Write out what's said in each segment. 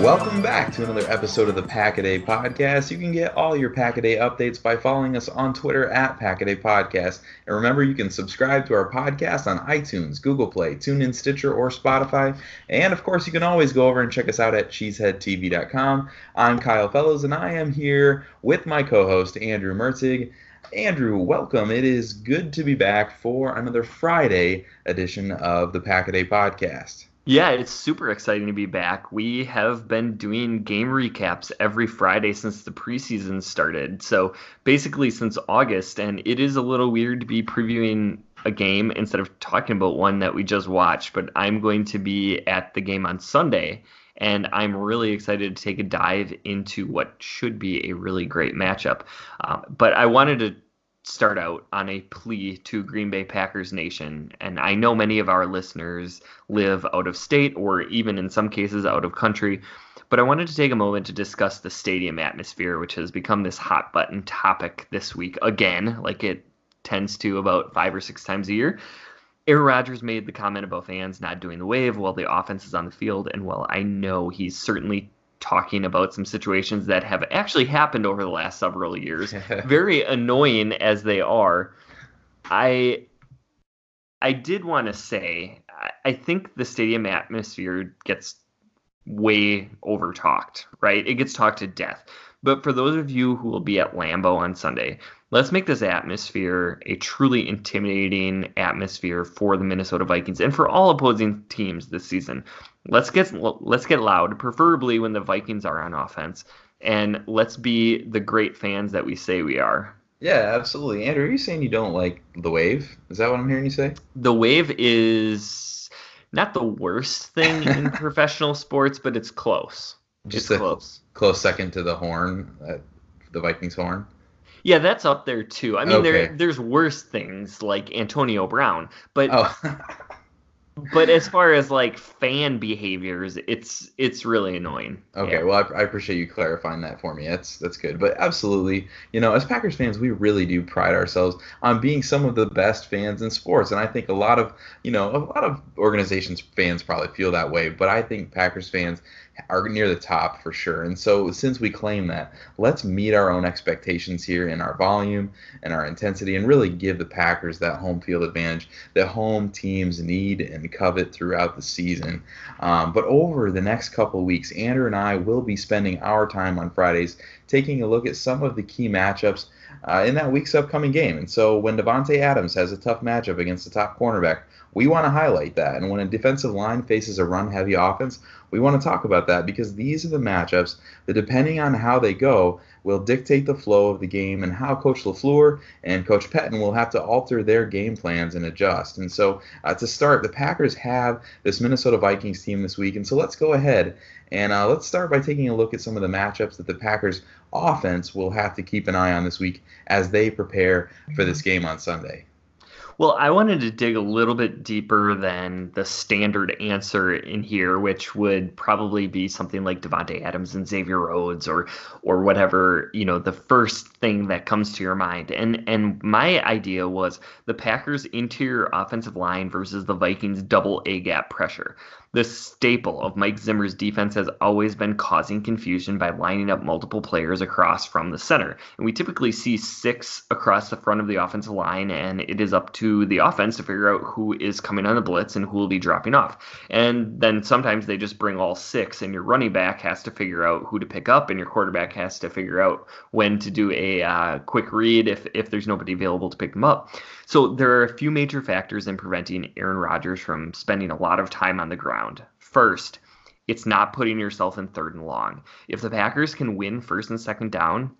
Welcome back to another episode of the Packaday Podcast. You can get all your Packaday updates by following us on Twitter at Packaday Podcast. And remember, you can subscribe to our podcast on iTunes, Google Play, TuneIn, Stitcher, or Spotify. And of course, you can always go over and check us out at cheeseheadtv.com. I'm Kyle Fellows, and I am here with my co-host Andrew Mertzig. Andrew, welcome. It is good to be back for another Friday edition of the Packaday Podcast. Yeah, it's super exciting to be back. We have been doing game recaps every Friday since the preseason started. So basically since August, and it is a little weird to be previewing a game instead of talking about one that we just watched. But I'm going to be at the game on Sunday, and I'm really excited to take a dive into what should be a really great matchup. Uh, but I wanted to start out on a plea to Green Bay Packers Nation. And I know many of our listeners live out of state or even in some cases out of country. But I wanted to take a moment to discuss the stadium atmosphere, which has become this hot button topic this week again, like it tends to about five or six times a year. Aaron Rodgers made the comment about fans not doing the wave while the offense is on the field. And while I know he's certainly talking about some situations that have actually happened over the last several years, very annoying as they are. I I did want to say I think the stadium atmosphere gets way over talked, right? It gets talked to death. But for those of you who will be at Lambeau on Sunday, let's make this atmosphere a truly intimidating atmosphere for the Minnesota Vikings and for all opposing teams this season. Let's get let's get loud, preferably when the Vikings are on offense, and let's be the great fans that we say we are. Yeah, absolutely. Andrew, are you saying you don't like the wave? Is that what I'm hearing you say? The wave is not the worst thing in professional sports, but it's close. Just it's close. close second to the horn, uh, the Vikings horn. Yeah, that's up there too. I mean, Okay. there there's worse things like Antonio Brown, but Oh, but as far as like fan behaviors, it's it's really annoying. Okay, Yeah. well, I, I appreciate you clarifying that for me. That's that's good. But absolutely, you know, as Packers fans, we really do pride ourselves on being some of the best fans in sports, and I think a lot of you know a lot of organizations fans probably feel that way. But I think Packers fans are near the top for sure. And so since we claim that, let's meet our own expectations here in our volume and our intensity, and really give the Packers that home field advantage that home teams need and covet throughout the season. Um, but over the next couple of weeks, Andrew and I will be spending our time on Fridays taking a look at some of the key matchups uh, in that week's upcoming game. And so when Davante Adams has a tough matchup against the top cornerback, we want to highlight that. And when a defensive line faces a run heavy offense, we want to talk about that because these are the matchups that, depending on how they go, will dictate the flow of the game and how Coach LaFleur and Coach Pettine will have to alter their game plans and adjust. And so, uh, to start, the Packers have this Minnesota Vikings team this week. And so, let's go ahead and uh, let's start by taking a look at some of the matchups that the Packers offense will have to keep an eye on this week as they prepare for this game on Sunday. Well, I wanted to dig a little bit deeper than the standard answer in here, which would probably be something like Davante Adams and Xavier Rhodes or or whatever, you know, the first thing that comes to your mind. And and my idea was the Packers interior offensive line versus the Vikings double A gap pressure. The staple of Mike Zimmer's defense has always been causing confusion by lining up multiple players across from the center. And we typically see six across the front of the offensive line, and it is up to the offense to figure out who is coming on the blitz and who will be dropping off. And then sometimes they just bring all six, and your running back has to figure out who to pick up, and your quarterback has to figure out when to do a uh, quick read if, if there's nobody available to pick them up. So there are a few major factors in preventing Aaron Rodgers from spending a lot of time on the ground. First, it's not putting yourself in third and long. If the Packers can win first and second down,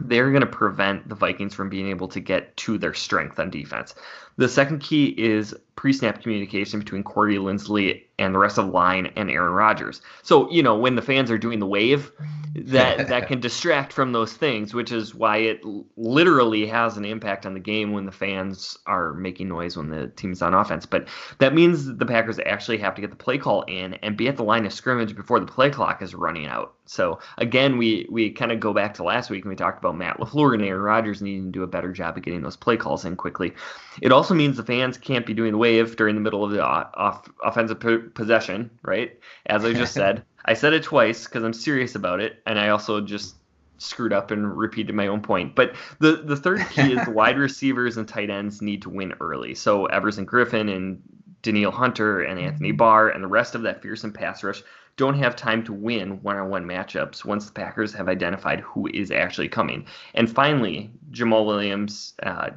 they're going to prevent the Vikings from being able to get to their strength on defense. The second key is pre-snap communication between Corey Linsley and the rest of the line and Aaron Rodgers. So, you know, when the fans are doing the wave, that that can distract from those things, which is why it literally has an impact on the game when the fans are making noise when the team's on offense. But that means the Packers actually have to get the play call in and be at the line of scrimmage before the play clock is running out. So again, we we kind of go back to last week and we talked about Matt LaFleur and Aaron Rodgers needing to do a better job of getting those play calls in quickly. It also means the fans can't be doing the wave during the middle of the off- offensive possession, right? As I just said. I said it twice because I'm serious about it, and I also just screwed up and repeated my own point. But the the third key is the wide receivers and tight ends need to win early. So Everson Griffen and Danielle Hunter and Anthony mm-hmm. Barr and the rest of that fearsome pass rush don't have time to win one-on-one matchups once the Packers have identified who is actually coming. And finally, Jamaal Williams uh,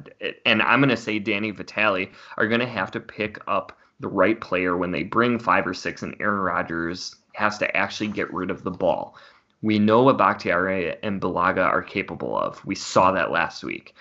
and I'm going to say Danny Vitale are going to have to pick up the right player when they bring five or six and Aaron Rodgers has to actually get rid of the ball. We know what Bakhtiari and Bulaga are capable of. We saw that last week.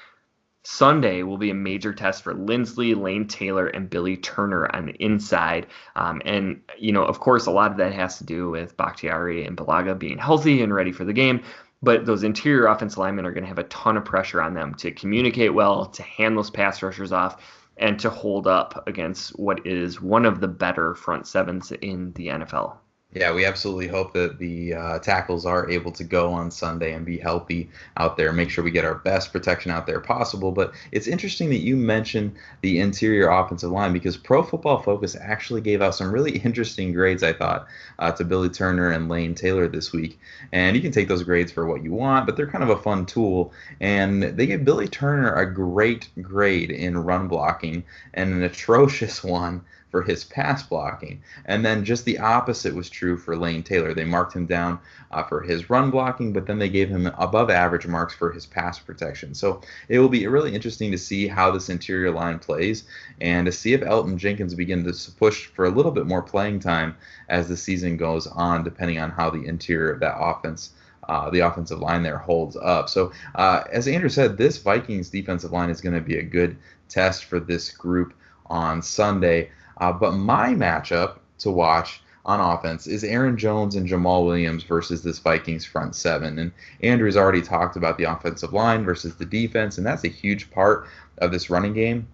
Sunday will be a major test for Linsley, Lane Taylor, and Billy Turner on the inside. Um, and, you know, of course, a lot of that has to do with Bakhtiari and Bulaga being healthy and ready for the game. But those interior offense linemen are going to have a ton of pressure on them to communicate well, to hand those pass rushers off, and to hold up against what is one of the better front sevens in the NFL. Yeah, we absolutely hope that the uh, tackles are able to go on Sunday and be healthy out there. Make sure we get our best protection out there possible. But it's interesting that you mentioned the interior offensive line because Pro Football Focus actually gave out some really interesting grades, I thought, uh, to Billy Turner and Lane Taylor this week. And you can take those grades for what you want, but they're kind of a fun tool. And they gave Billy Turner a great grade in run blocking and an atrocious one for his pass blocking. And then just the opposite was true for Lane Taylor. They marked him down uh, for his run blocking, but then they gave him above average marks for his pass protection. So it will be really interesting to see how this interior line plays and to see if Elgton Jenkins begins to push for a little bit more playing time as the season goes on, depending on how the interior of that offense. Uh, the offensive line there holds up. So, uh, as Andrew said, this Vikings defensive line is going to be a good test for this group on Sunday. Uh, but my matchup to watch on offense is Aaron Jones and Jamaal Williams versus this Vikings front seven. And Andrew's already talked about the offensive line versus the defense, and that's a huge part of this running game.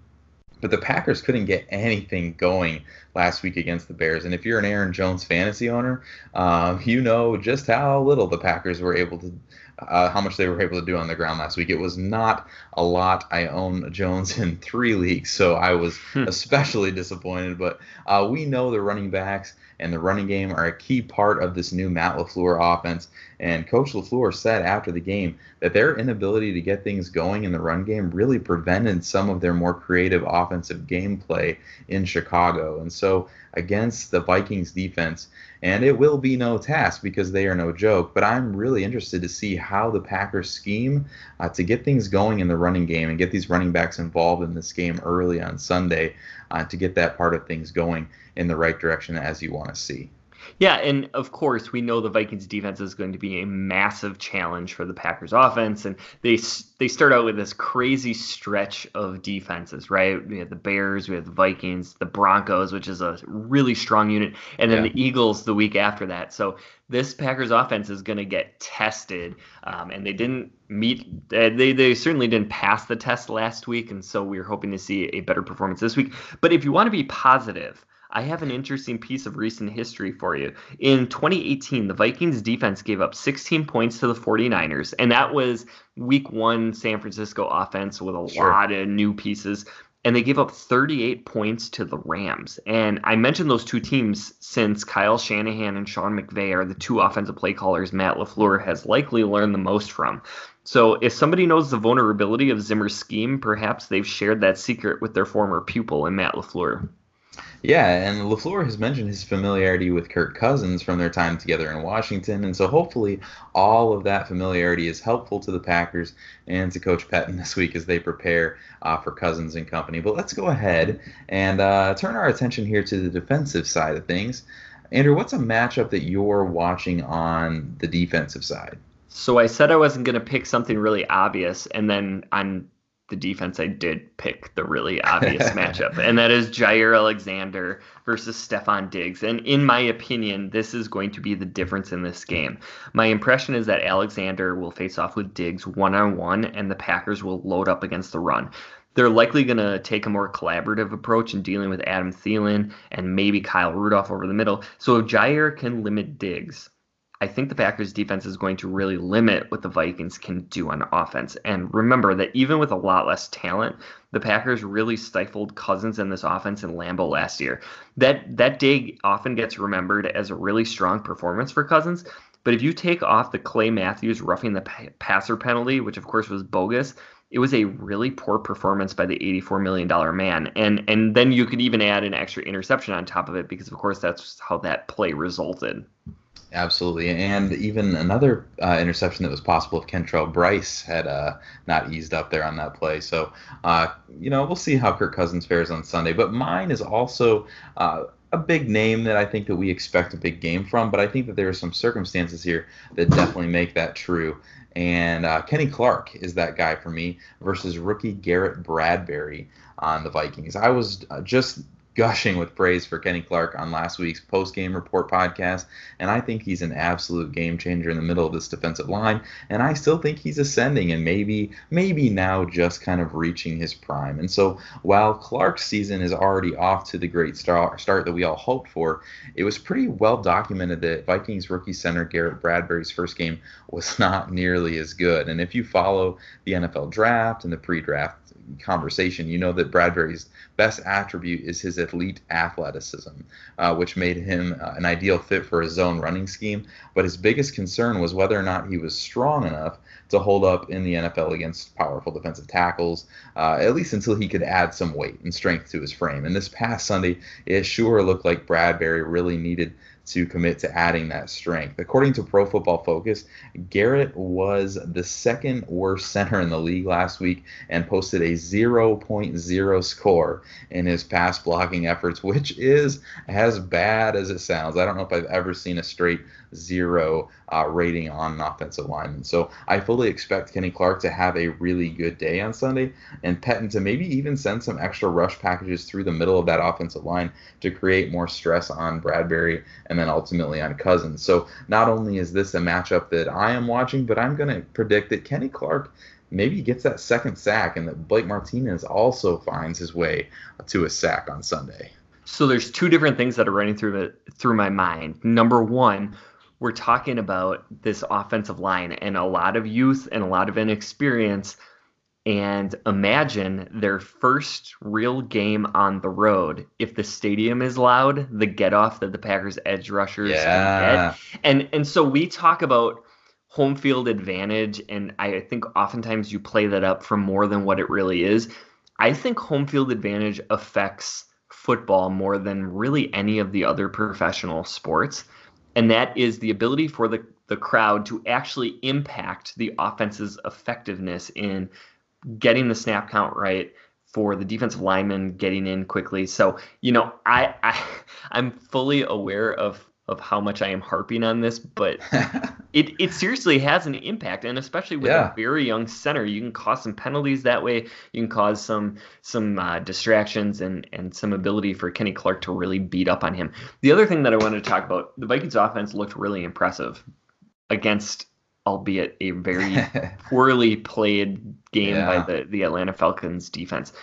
But the Packers couldn't get anything going last week against the Bears. And if you're an Aaron Jones fantasy owner, uh, you know just how little the Packers were able to uh, how much they were able to do on the ground last week. It was not a lot. I own Jones in three leagues, so I was hmm. especially disappointed. But uh, we know the running backs and the running game are a key part of this new Matt LaFleur offense. And Coach LaFleur said after the game that their inability to get things going in the run game really prevented some of their more creative offensive gameplay in Chicago. And so against the Vikings defense, and it will be no task because they are no joke. But I'm really interested to see how the Packers scheme uh, to get things going in the running game and get these running backs involved in this game early on Sunday uh, to get that part of things going in the right direction as you want to see. Yeah, and of course we know the Vikings defense is going to be a massive challenge for the Packers offense, and they they start out with this crazy stretch of defenses, right? We have the Bears, we have the Vikings, the Broncos, which is a really strong unit, and then yeah. the Eagles the week after that. So this Packers offense is going to get tested, um, and they didn't meet. Uh, they they certainly didn't pass the test last week, and so we're hoping to see a better performance this week. But if you want to be positive I have an interesting piece of recent history for you. In 2018, the Vikings defense gave up 16 points to the 49ers, and that was week one San Francisco offense with a sure. lot of new pieces. And they gave up 38 points to the Rams. And I mentioned those two teams since Kyle Shanahan and Sean McVay are the two offensive play callers Matt LaFleur has likely learned the most from. So if somebody knows the vulnerability of Zimmer's scheme, perhaps they've shared that secret with their former pupil in Matt LaFleur. Yeah, and LaFleur has mentioned his familiarity with Kirk Cousins from their time together in Washington, and so hopefully all of that familiarity is helpful to the Packers and to Coach Pettine this week as they prepare uh, for Cousins and company. But let's go ahead and uh, turn our attention here to the defensive side of things. Andrew, what's a matchup that you're watching on the defensive side? So I said I wasn't going to pick something really obvious, and then on the defense, I did pick the really obvious matchup, and that is Jaire Alexander versus Stefon Diggs. And in my opinion, this is going to be the difference in this game. My impression is that Alexander will face off with Diggs one on one, and the Packers will load up against the run. They're likely going to take a more collaborative approach in dealing with Adam Thielen and maybe Kyle Rudolph over the middle. So if Jaire can limit Diggs, I think the Packers defense is going to really limit what the Vikings can do on offense. And remember that even with a lot less talent, the Packers really stifled Cousins in this offense in Lambeau last year. That that day often gets remembered as a really strong performance for Cousins. But if you take off the Clay Matthews roughing the passer penalty, which of course was bogus, it was a really poor performance by the $84 million man. And and then you could even add an extra interception on top of it because of course that's how that play resulted. Absolutely, and even another uh, interception that was possible if Kentrell Brice had uh, not eased up there on that play. So, uh, you know, we'll see how Kirk Cousins fares on Sunday. But mine is also uh, a big name that I think that we expect a big game from. But I think that there are some circumstances here that definitely make that true. And uh, Kenny Clark is that guy for me versus rookie Garrett Bradbury on the Vikings. I was uh, just gushing with praise for Kenny Clark on last week's post game report podcast, and I think he's an absolute game changer in the middle of this defensive line. And I still think he's ascending and maybe maybe now just kind of reaching his prime. And so while Clark's season is already off to the great start, start that we all hoped for, it was pretty well documented that Vikings rookie center Garrett Bradbury's first game was not nearly as good. And if you follow the NFL draft and the pre-draft conversation, you know that Bradbury's best attribute is his elite athleticism, uh, which made him uh, an ideal fit for a zone running scheme. But his biggest concern was whether or not he was strong enough to hold up in the NFL against powerful defensive tackles, uh, at least until he could add some weight and strength to his frame. And this past Sunday, it sure looked like Bradbury really needed to commit to adding that strength. According to Pro Football Focus, Garrett was the second worst center in the league last week and posted a 0.0 score in his pass blocking efforts, which is as bad as it sounds. I don't know if I've ever seen a straight zero uh, rating on an offensive lineman. So I fully expect Kenny Clark to have a really good day on Sunday and Pettine to maybe even send some extra rush packages through the middle of that offensive line to create more stress on Bradbury and then ultimately on Cousins. So not only is this a matchup that I am watching, but I'm going to predict that Kenny Clark maybe gets that second sack and that Blake Martinez also finds his way to a sack on Sunday. So there's two different things that are running through the, through my mind. Number one, we're talking about this offensive line and a lot of youth and a lot of inexperience and imagine their first real game on the road. If the stadium is loud, the get off that the Packers edge rushers yeah. get. And and so we talk about home field advantage and I think oftentimes you play that up for more than what it really is. I think home field advantage affects football more than really any of the other professional sports. And that is the ability for the, the crowd to actually impact the offense's effectiveness in getting the snap count right for the defensive lineman getting in quickly. So, you know, I, I I'm fully aware of of how much I am harping on this, but it, it seriously has an impact, and especially with yeah. a very young center, you can cause some penalties that way. You can cause some some uh, distractions and and some ability for Kenny Clark to really beat up on him. The other thing that I wanted to talk about, the Vikings offense looked really impressive against albeit a very poorly played game yeah. by the, the Atlanta Falcons defense.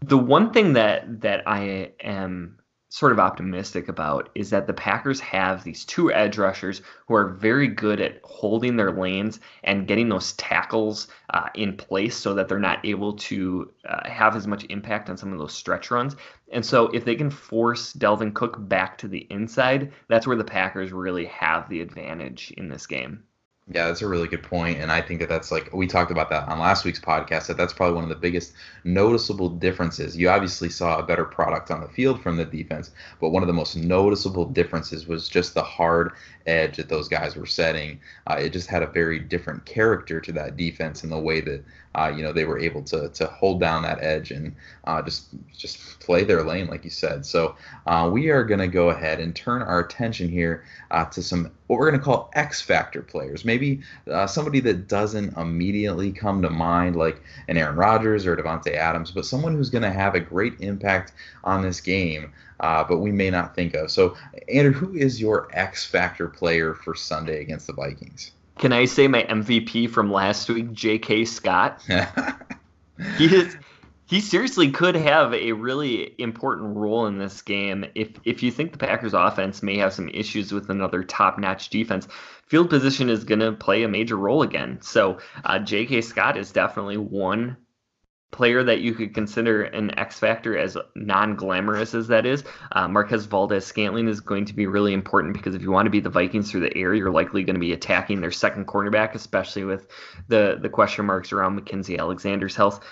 The one thing that that I am sort of optimistic about is that the Packers have these two edge rushers who are very good at holding their lanes and getting those tackles uh, in place so that they're not able to uh, have as much impact on some of those stretch runs. And so if they can force Dalvin Cook back to the inside, that's where the Packers really have the advantage in this game. Yeah, that's a really good point, and I think that that's like we talked about that on last week's podcast. That that's probably one of the biggest noticeable differences. You obviously saw a better product on the field from the defense, but one of the most noticeable differences was just the hard edge that those guys were setting. Uh, it just had a very different character to that defense in the way that uh, you know they were able to to hold down that edge and uh, just just play their lane like you said. So uh, we are going to go ahead and turn our attention here uh, to some what we're going to call X factor players. Maybe uh, somebody that doesn't immediately come to mind like an Aaron Rodgers or Davante Adams, but someone who's going to have a great impact on this game. Uh, but we may not think of. So, Andrew, who is your X factor player for Sunday against the Vikings? Can I say my MVP from last week, J.K. Scott? he is. He seriously could have a really important role in this game. If if you think the Packers offense may have some issues with another top-notch defense, field position is going to play a major role again. So uh, J.K. Scott is definitely one player that you could consider an X factor as non-glamorous as that is. Uh, Marquez Valdes Scantling is going to be really important because if you want to beat the Vikings through the air, you're likely going to be attacking their second cornerback, especially with the the question marks around Mackensie Alexander's health.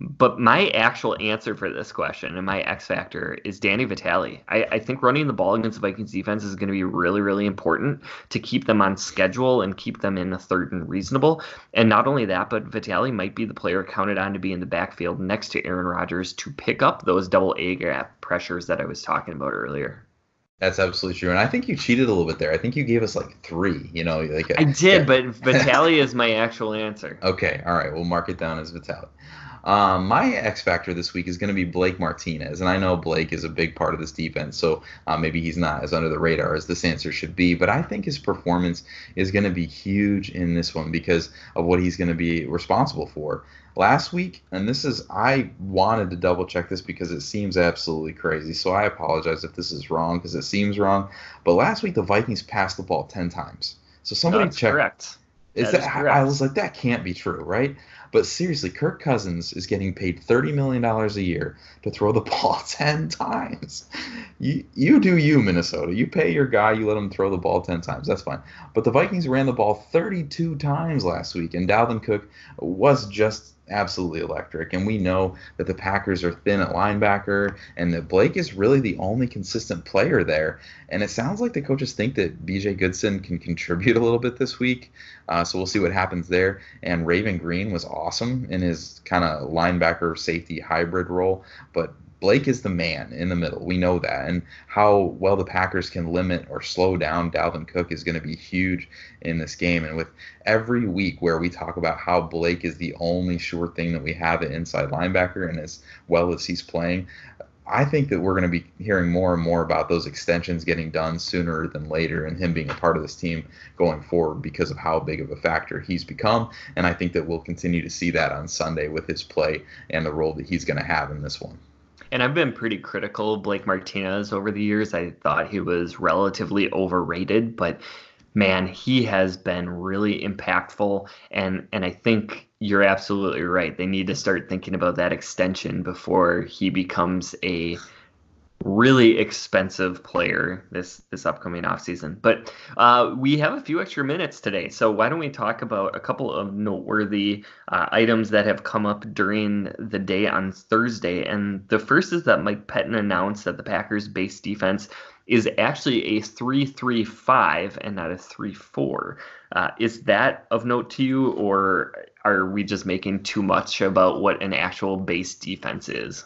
But my actual answer for this question and my X factor is Danny Vitale. I, I, think running the ball against the Vikings defense is going to be really, really important to keep them on schedule and keep them in a third and reasonable. And not only that, but Vitale might be the player counted on to be in the backfield next to Aaron Rodgers to pick up those double A gap pressures that I was talking about earlier. That's absolutely true, and I think you cheated a little bit there. I think you gave us like three. You know, like a, I did, yeah. but Vitale is my actual answer. Okay, all right, we'll mark it down as Vitale. Um, my X factor this week is going to be Blake Martinez, and I know Blake is a big part of this defense, so uh, maybe he's not as under the radar as this answer should be. But I think his performance is going to be huge in this one because of what he's going to be responsible for. Last week, and this is I wanted to double check this because it seems absolutely crazy, so I apologize if this is wrong because it seems wrong. But last week the Vikings passed the ball ten times. So somebody That's check. Correct. Is that, that is correct. I was like, that can't be true, right? But seriously, Kirk Cousins is getting paid $30 million a year to throw the ball 10 times. You, you do you, Minnesota. You pay your guy, you let him throw the ball 10 times. That's fine. But the Vikings ran the ball 32 times last week, and Dalvin Cook was just absolutely electric. And we know that the Packers are thin at linebacker, and that Blake is really the only consistent player there. And it sounds like the coaches think that BJ Goodson can contribute a little bit this week. Uh, so we'll see what happens there. And Raven Greene was awesome in his kind of linebacker safety hybrid role, but Blake is the man in the middle. We know that. And how well the Packers can limit or slow down Dalvin Cook is going to be huge in this game. And with every week where we talk about how Blake is the only sure thing that we have at inside linebacker, and as well as he's playing, I think that we're going to be hearing more and more about those extensions getting done sooner than later and him being a part of this team going forward because of how big of a factor he's become. And I think that we'll continue to see that on Sunday with his play and the role that he's going to have in this one. And I've been pretty critical of Blake Martinez over the years. I thought he was relatively overrated, but man, he has been really impactful. And and I think you're absolutely right. They need to start thinking about that extension before he becomes a really expensive player this this upcoming offseason. But uh, we have a few extra minutes today, so why don't we talk about a couple of noteworthy uh, items that have come up during the day on Thursday? And the first is that Mike Pettine announced that the Packers' base defense is actually a 3-3-5 and not a 3-4. Uh, is that of note to you, or are we just making too much about what an actual base defense is?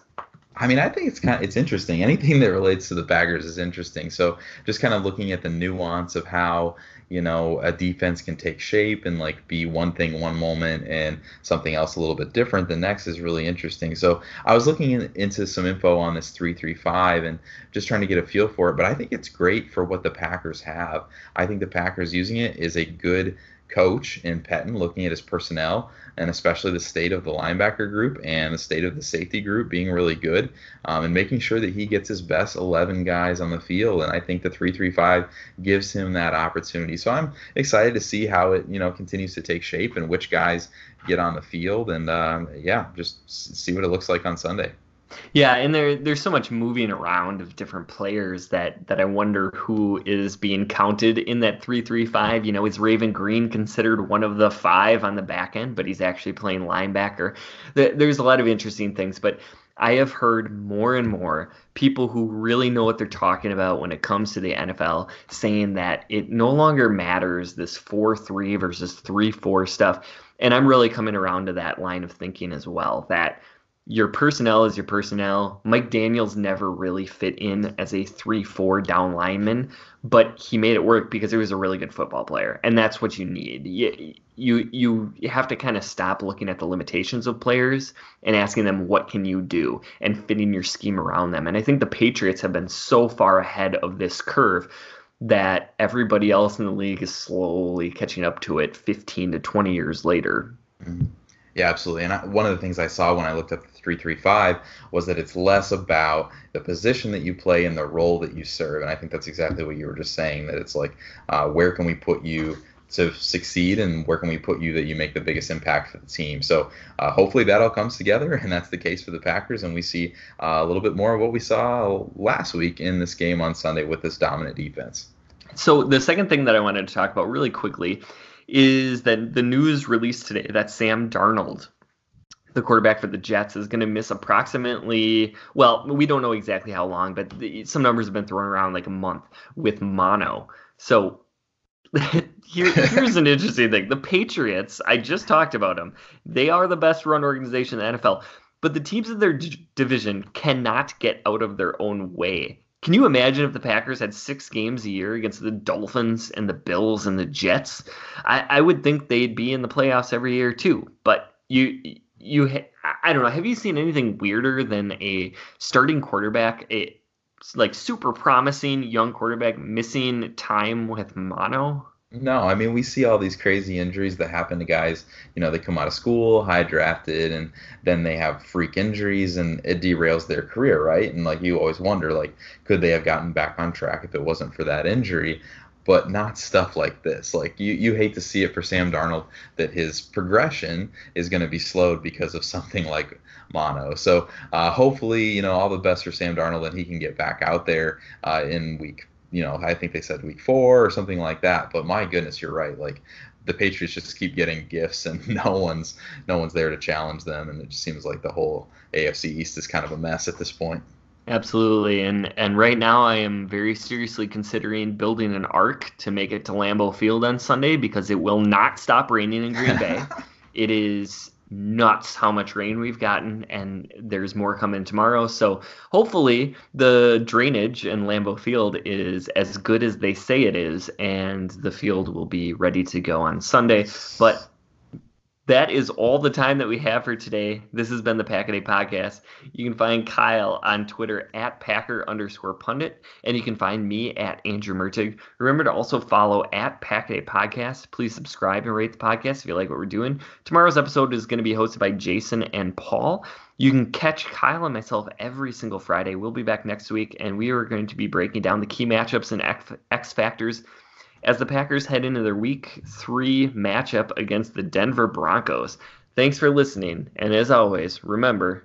I mean, I think it's kind of it's interesting. Anything that relates to the Packers is interesting. So just kind of looking at the nuance of how you know a defense can take shape and like be one thing one moment and something else a little bit different the next is really interesting. So I was looking in, into some info on this three three five and just trying to get a feel for it. But I think it's great for what the Packers have. I think the Packers using it is a good coach in Pettine looking at his personnel and especially the state of the linebacker group and the state of the safety group being really good um, and making sure that he gets his best 11 guys on the field. And I think the 335 gives him that opportunity. So I'm excited to see how it, you know, continues to take shape and which guys get on the field. And um, yeah, just see what it looks like on Sunday. Yeah, and there there's so much moving around of different players that that I wonder who is being counted in that three three five. You know, is Raven Greene considered one of the five on the back end, but he's actually playing linebacker? There's a lot of interesting things, but I have heard more and more people who really know what they're talking about when it comes to the NFL saying that it no longer matters this 4 3 versus 3 4 stuff. And I'm really coming around to that line of thinking as well that your personnel is your personnel. Mike Daniels never really fit in as a 3 4 down lineman, but he made it work because he was a really good football player. And that's what you need. You, you, you have to kind of stop looking at the limitations of players and asking them, what can you do? And fitting your scheme around them. And I think the Patriots have been so far ahead of this curve that everybody else in the league is slowly catching up to it 15 to 20 years later. Mm-hmm. Yeah, absolutely. And I, one of the things I saw when I looked up the 335 was that it's less about the position that you play and the role that you serve. And I think that's exactly what you were just saying that it's like, uh, where can we put you to succeed and where can we put you that you make the biggest impact for the team? So uh, hopefully that all comes together and that's the case for the Packers. And we see uh, a little bit more of what we saw last week in this game on Sunday with this dominant defense. So the second thing that I wanted to talk about really quickly is that the news released today that Sam Darnold, the quarterback for the Jets, is going to miss approximately, well, we don't know exactly how long, but the, some numbers have been thrown around like a month with mono. So here, here's an interesting thing. The Patriots, I just talked about them. They are the best run organization in the NFL, but the teams in their d- division cannot get out of their own way. Can you imagine if the Packers had six games a year against the Dolphins and the Bills and the Jets? I, I would think they'd be in the playoffs every year too. But you you I don't know. Have you seen anything weirder than a starting quarterback, a like super promising young quarterback missing time with mono? No, I mean we see all these crazy injuries that happen to guys. You know, they come out of school, high drafted, and then they have freak injuries, and it derails their career, right? And like you always wonder, like, could they have gotten back on track if it wasn't for that injury? But not stuff like this. Like you, you hate to see it for Sam Darnold that his progression is going to be slowed because of something like mono. So uh, hopefully, you know, all the best for Sam Darnold, and he can get back out there uh, in week you know, I think they said week four or something like that. But my goodness, you're right. Like the Patriots just keep getting gifts, and no one's no one's there to challenge them, and it just seems like the whole AFC East is kind of a mess at this point. Absolutely, and and right now I am very seriously considering building an ark to make it to Lambeau Field on Sunday because it will not stop raining in Green Bay. it is nuts how much rain we've gotten, and there's more coming tomorrow. So hopefully the drainage in Lambeau Field is as good as they say it is, and the field will be ready to go on Sunday. But that is all the time that we have for today. This has been the Pack a Day podcast. You can find Kyle on Twitter at Packer underscore pundit, and you can find me at Andrew Mertig. Remember to also follow at Pack a Day podcast. Please subscribe and rate the podcast if you like what we're doing. Tomorrow's episode is going to be hosted by Jason and Paul. You can catch Kyle and myself every single Friday. We'll be back next week, and we are going to be breaking down the key matchups and X factors as the Packers head into their week three matchup against the Denver Broncos. Thanks for listening, and as always, remember.